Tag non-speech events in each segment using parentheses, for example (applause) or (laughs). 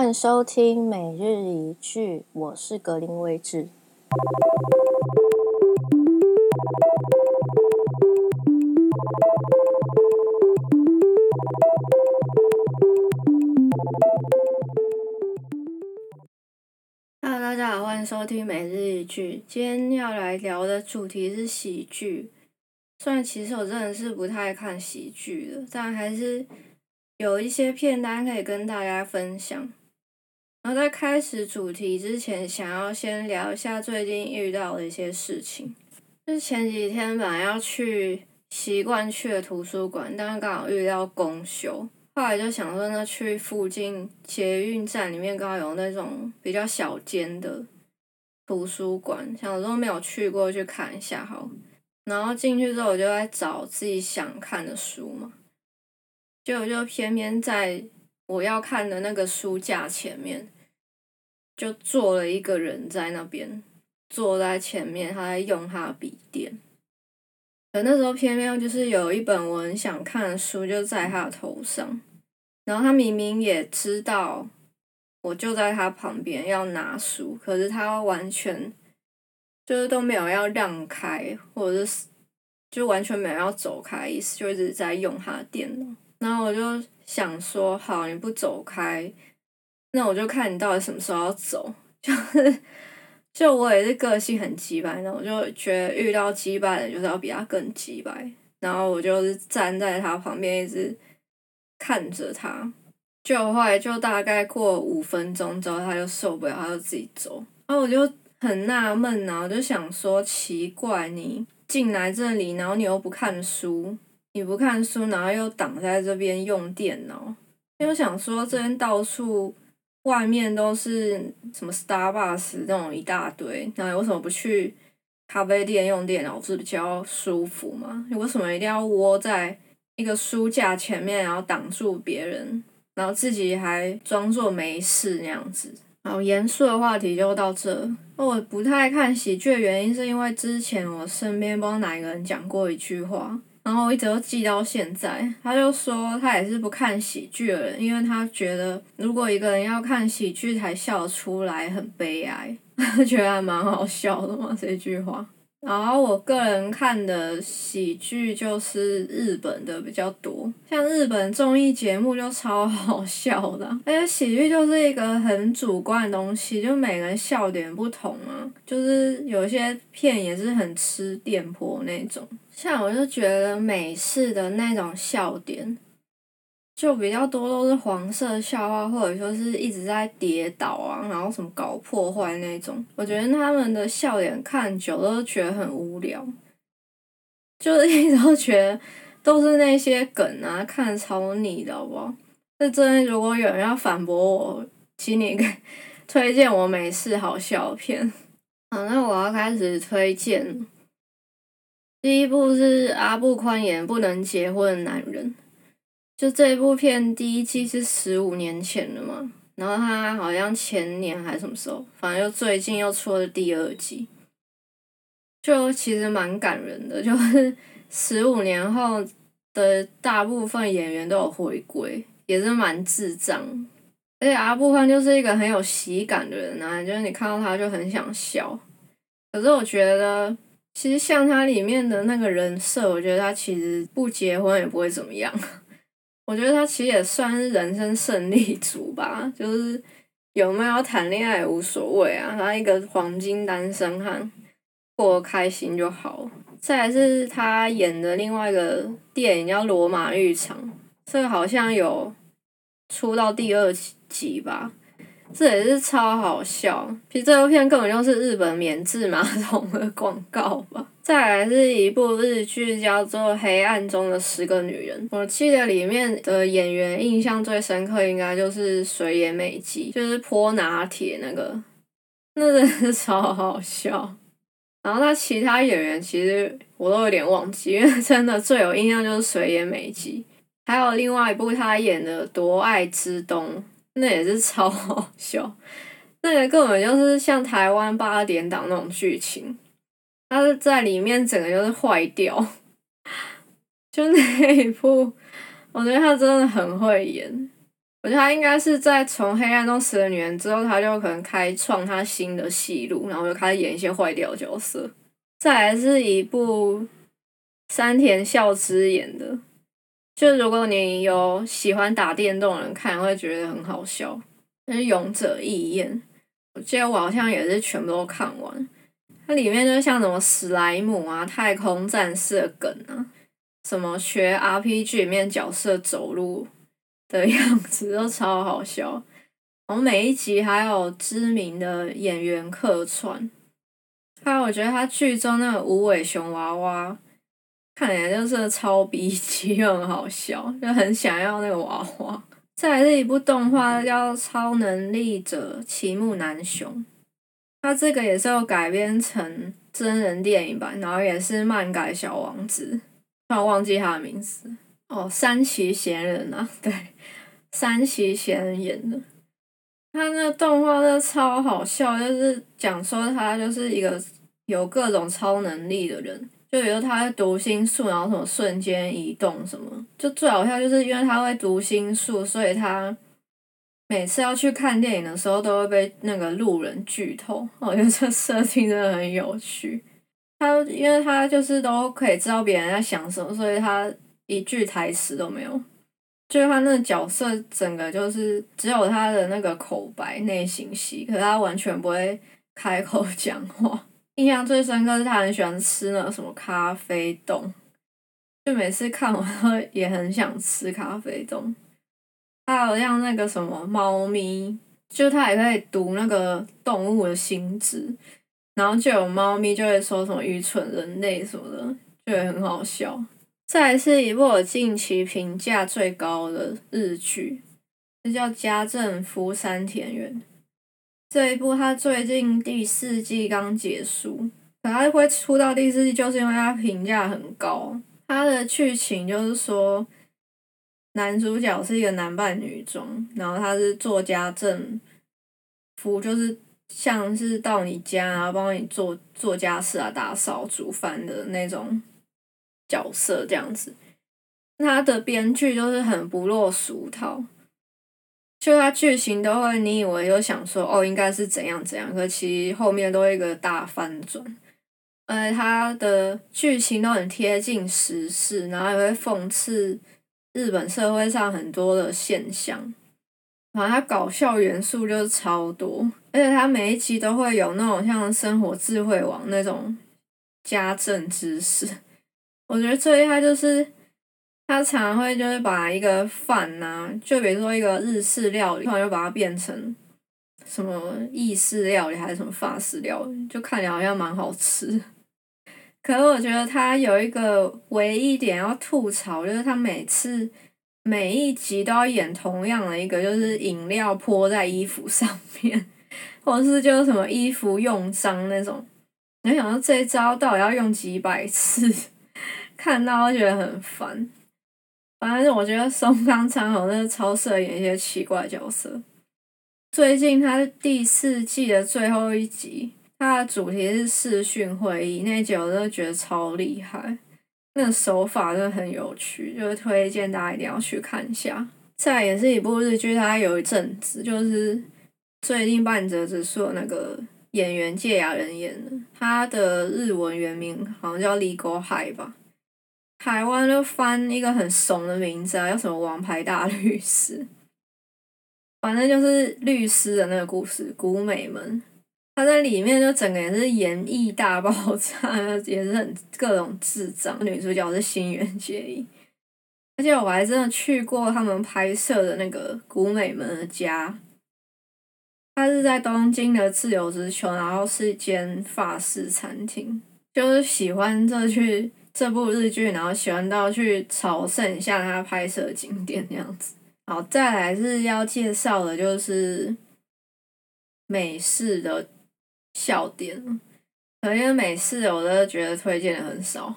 欢迎收听每日一句，我是格林威治。Hello，大家好，欢迎收听每日一句。今天要来聊的主题是喜剧。虽然其实我真的是不太看喜剧的，但还是有一些片单可以跟大家分享。然后在开始主题之前，想要先聊一下最近遇到的一些事情。就是前几天本来要去习惯去的图书馆，但是刚好遇到公休，后来就想说，那去附近捷运站里面刚好有那种比较小间的图书馆，想说没有去过去看一下好。然后进去之后，我就在找自己想看的书嘛，就就偏偏在我要看的那个书架前面，就坐了一个人在那边，坐在前面，他在用他的笔电。可那时候偏偏就是有一本我很想看的书就在他的头上，然后他明明也知道我就在他旁边要拿书，可是他完全。就是都没有要让开，或者是就完全没有要走开意思，就一直在用他的电脑。然后我就想说，好，你不走开，那我就看你到底什么时候要走。(laughs) 就是，就我也是个性很急掰，那我就觉得遇到急掰的，就是要比他更急掰。然后我就是站在他旁边，一直看着他。就后来就大概过五分钟之后，他就受不了，他就自己走。然后我就。很纳闷呐，我就想说奇怪，你进来这里，然后你又不看书，你不看书，然后又挡在这边用电脑。因为我想说，这边到处外面都是什么 Starbucks 那种一大堆，那为什么不去咖啡店用电脑是比较舒服嘛？你为什么一定要窝在一个书架前面，然后挡住别人，然后自己还装作没事那样子？好，严肃的话题就到这。我不太看喜剧的原因，是因为之前我身边不知道哪一个人讲过一句话，然后我一直都记到现在。他就说他也是不看喜剧的人，因为他觉得如果一个人要看喜剧才笑出来，很悲哀。(laughs) 觉得还蛮好笑的嘛，这句话。然后我个人看的喜剧就是日本的比较多，像日本综艺节目就超好笑的，而且喜剧就是一个很主观的东西，就每个人笑点不同啊，就是有些片也是很吃电波那种，像我就觉得美式的那种笑点。就比较多都是黄色笑话，或者说是一直在跌倒啊，然后什么搞破坏那种。我觉得他们的笑点看久都觉得很无聊，就是一直都觉得都是那些梗啊，看超腻的好不好？这真，如果有人要反驳我，请你给推荐我美式好笑片。好，那我要开始推荐。第一部是阿部宽演《不能结婚的男人》。就这一部片，第一季是十五年前的嘛，然后他好像前年还是什么时候，反正就最近又出了第二季，就其实蛮感人的，就是十五年后的大部分演员都有回归，也是蛮智障，而且阿部宽就是一个很有喜感的人啊，就是你看到他就很想笑，可是我觉得其实像他里面的那个人设，我觉得他其实不结婚也不会怎么样。我觉得他其实也算是人生胜利组吧，就是有没有谈恋爱无所谓啊，他一个黄金单身汉，过得开心就好。再来是他演的另外一个电影叫《罗马浴场》，这个好像有出到第二集吧。这也是超好笑，其实这部片根本就是日本免治马桶的广告吧。再来是一部日剧，叫做《黑暗中的十个女人》。我记得里面的演员印象最深刻，应该就是水野美纪，就是泼拿铁那个，那真是超好笑。然后他其他演员其实我都有点忘记，因为真的最有印象就是水野美纪，还有另外一部他演的《夺爱之冬》。那也是超好笑，那个根本就是像台湾八点档那种剧情，他是在里面整个就是坏掉，就那一部，我觉得他真的很会演，我觉得他应该是在从《黑暗中死的女人》之后，他就可能开创他新的戏路，然后就开始演一些坏掉角色。再来是一部山田孝之演的，就如果你有喜欢打电动的人看，会觉得很好笑。那是《勇者义彦》，我记得我好像也是全部都看完。它里面就像什么史莱姆啊、太空战士的梗啊，什么学 RPG 里面角色走路。的样子 (laughs) 都超好笑，然后每一集还有知名的演员客串，还有我觉得他剧中那个无尾熊娃娃，看起来就是超逼真 (laughs) 又很好笑，就很想要那个娃娃。再来是一部动画叫《超能力者奇木楠雄》，他这个也是有改编成真人电影版，然后也是漫改小王子，突然忘记他的名字。哦，山崎贤人啊，(laughs) 对，山崎贤人演的，他那个动画真的超好笑，就是讲说他就是一个有各种超能力的人，就比如他会读心术，然后什么瞬间移动什么，就最好笑就是因为他会读心术，所以他每次要去看电影的时候都会被那个路人剧透，我觉得这设定真的很有趣。他因为他就是都可以知道别人在想什么，所以他。一句台词都没有，就是他那个角色整个就是只有他的那个口白内心戏，可是他完全不会开口讲话。印象最深刻是他很喜欢吃那个什么咖啡冻，就每次看完都也很想吃咖啡冻。还有像那个什么猫咪，就它也可以读那个动物的心智，然后就有猫咪就会说什么愚蠢人类什么的，就会很好笑。再来是一部我近期评价最高的日剧，这叫《家政夫山田园》。这一部它最近第四季刚结束，可它会出到第四季，就是因为它评价很高。它的剧情就是说，男主角是一个男扮女装，然后他是做家政服，就是像是到你家啊，帮你做做家事啊、打扫、煮饭的那种。角色这样子，他的编剧就是很不落俗套，就他剧情都会，你以为有想说哦，应该是怎样怎样，可其实后面都会一个大反转。而且，他的剧情都很贴近时事，然后也会讽刺日本社会上很多的现象，反正他搞笑元素就是超多，而且他每一集都会有那种像生活智慧网那种家政知识。我觉得最厉害就是他常会就是把一个饭呐、就比如说一个日式料理，突然就把它变成什么意式料理还是什么法式料理，就看起来好像蛮好吃。可是我觉得他有一个唯一点要吐槽，就是他每次每一集都要演同样的一个，就是饮料泼在衣服上面，或者是就什么衣服用脏那种。你想到这一招到底要用几百次？(laughs) 看到我觉得很烦，反正我觉得松冈长好真的超适合演一些奇怪角色。最近他第四季的最后一集，它的主题是视讯会议，那一集我真的觉得超厉害，那个手法真的很有趣，就是推荐大家一定要去看一下。再也是一部日剧，它有一阵子就是最近半泽直树那个演员堺雅人演的，他的日文原名好像叫 Legal High 吧。台湾就翻一个很怂的名字啊，叫什么“王牌大律师”，反正就是律师的那个故事。古美门，他在里面就整个也是演绎大爆炸，(laughs) 也是很各种智障。女主角是新垣结衣，而且我还真的去过他们拍摄的那个古美门的家，他是在东京的自由之丘，然后是一间法式餐厅，就是喜欢这去。这部日剧，然后喜欢到去朝圣一下他拍摄的景点这样子。好，再来是要介绍的，就是美式的笑点。可能因为每次，我都觉得推荐的很少。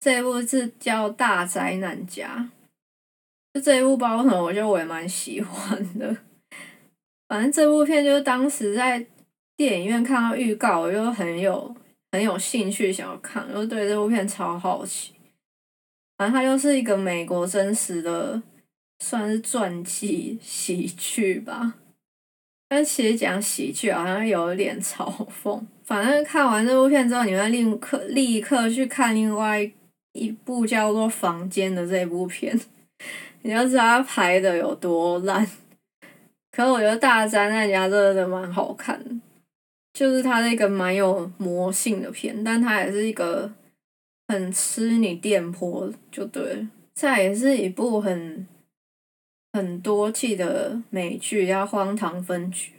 这一部是叫《大灾难家》，就这一部包什么，我觉得我也蛮喜欢的。反正这部片就是当时在电影院看到预告，我就很有。很有兴趣想要看，我对这部片超好奇。反正它就是一个美国真实的算是传记喜剧吧。但其实讲喜剧好像有点嘲讽。反正看完这部片之后，你会立刻立刻去看另外一部叫做《房间》的这部片，你就知道它拍的有多烂。可我觉得《大灾难家》真的蛮好看，就是它是一个蛮有魔性的片，但它也是一个很吃你电波，就对了。这也是一部很很多季的美剧，叫《荒唐分局》。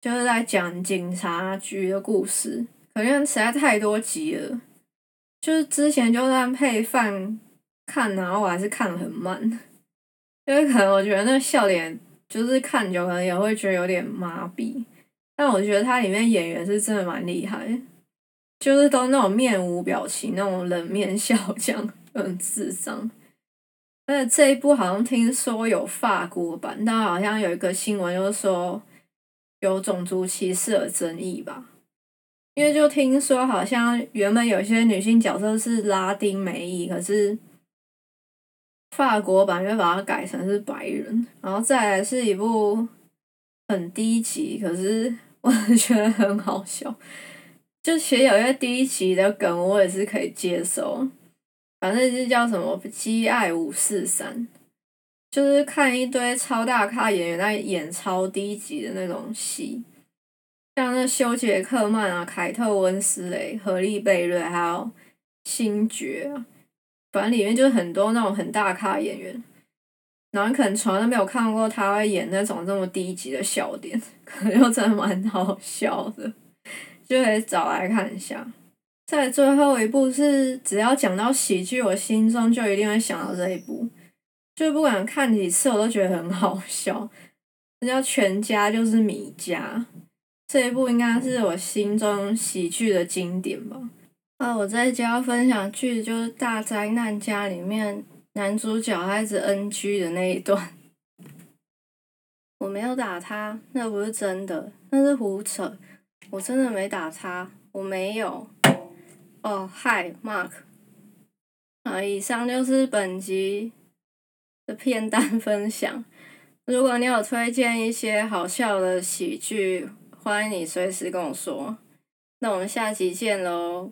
就是在讲警察局的故事，可能实在太多集了。就是之前就算配饭看，然后我还是看得很慢，因为可能我觉得那个笑点就是看久可能也会觉得有点麻痹。但我觉得它里面演员是真的蛮厉害，就是都那种面无表情、那种冷面笑匠，很智障。而且这一部好像听说有法国版，但好像有一个新闻就是说。有种族歧视的争议吧，因为就听说好像原本有些女性角色是拉丁美裔，可是法国版又把它改成是白人，然后再来是一部很低级，可是我觉得很好笑，就其实有些低级的梗我也是可以接受，反正就叫什么《讥爱五四三》。就是看一堆超大咖演员在演超低级的那种戏，像那休杰克曼啊、凯特温斯雷、荷利贝瑞，还有星爵啊，反正里面就是很多那种很大咖演员，然后你可能从来都没有看过他会演那种这么低级的笑点，(laughs) 可能又真的蛮好笑的，就可以找来看一下。在最后一部是，只要讲到喜剧，我心中就一定会想到这一部。就不管看几次，我都觉得很好笑。那叫《全家就是米家》，这一部应该是我心中喜剧的经典吧。啊，我在家分享剧就是《大灾难家》里面男主角还是 NG 的那一段。我没有打他，那不是真的，那是胡扯。我真的没打他，我没有。哦，嗨，Mark。啊，以上就是本集。的片单分享，如果你有推荐一些好笑的喜剧，欢迎你随时跟我说。那我们下期见喽。